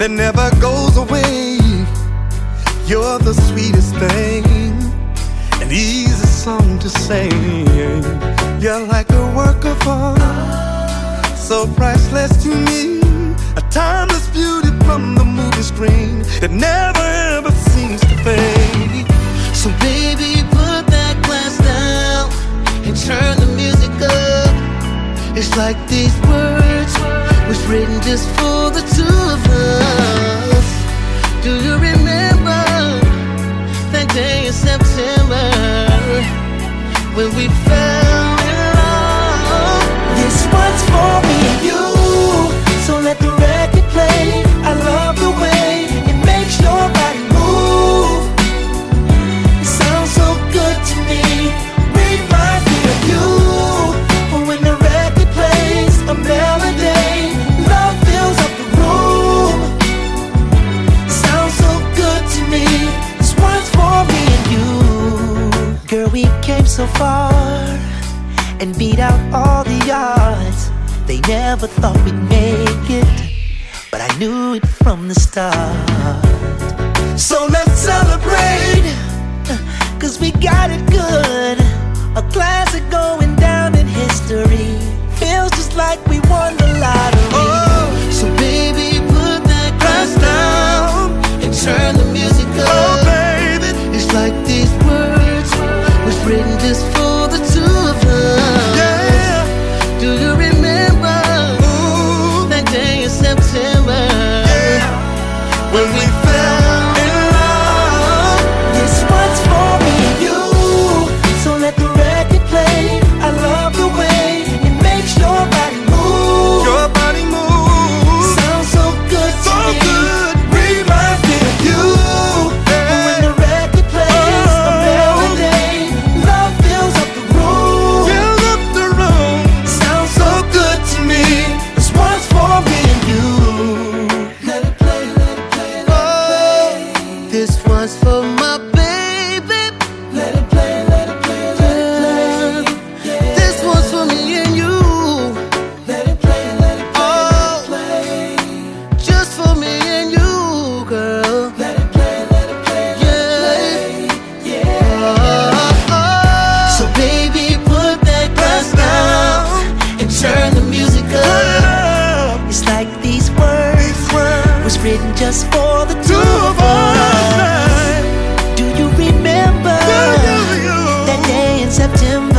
that never goes away. You're the sweetest thing, and easy song to sing. You're like a work of art, so priceless to me. A timeless beauty from the movie screen that never ever seems to fade. So, baby, put that glass down and turn the music up. It's like these words was written just for the two day in September when we fell. so far and beat out all the odds. They never thought we'd make it, but I knew it from the start. So let's celebrate. when we written just for the two, two of us. Do you remember do you, you. that day in September?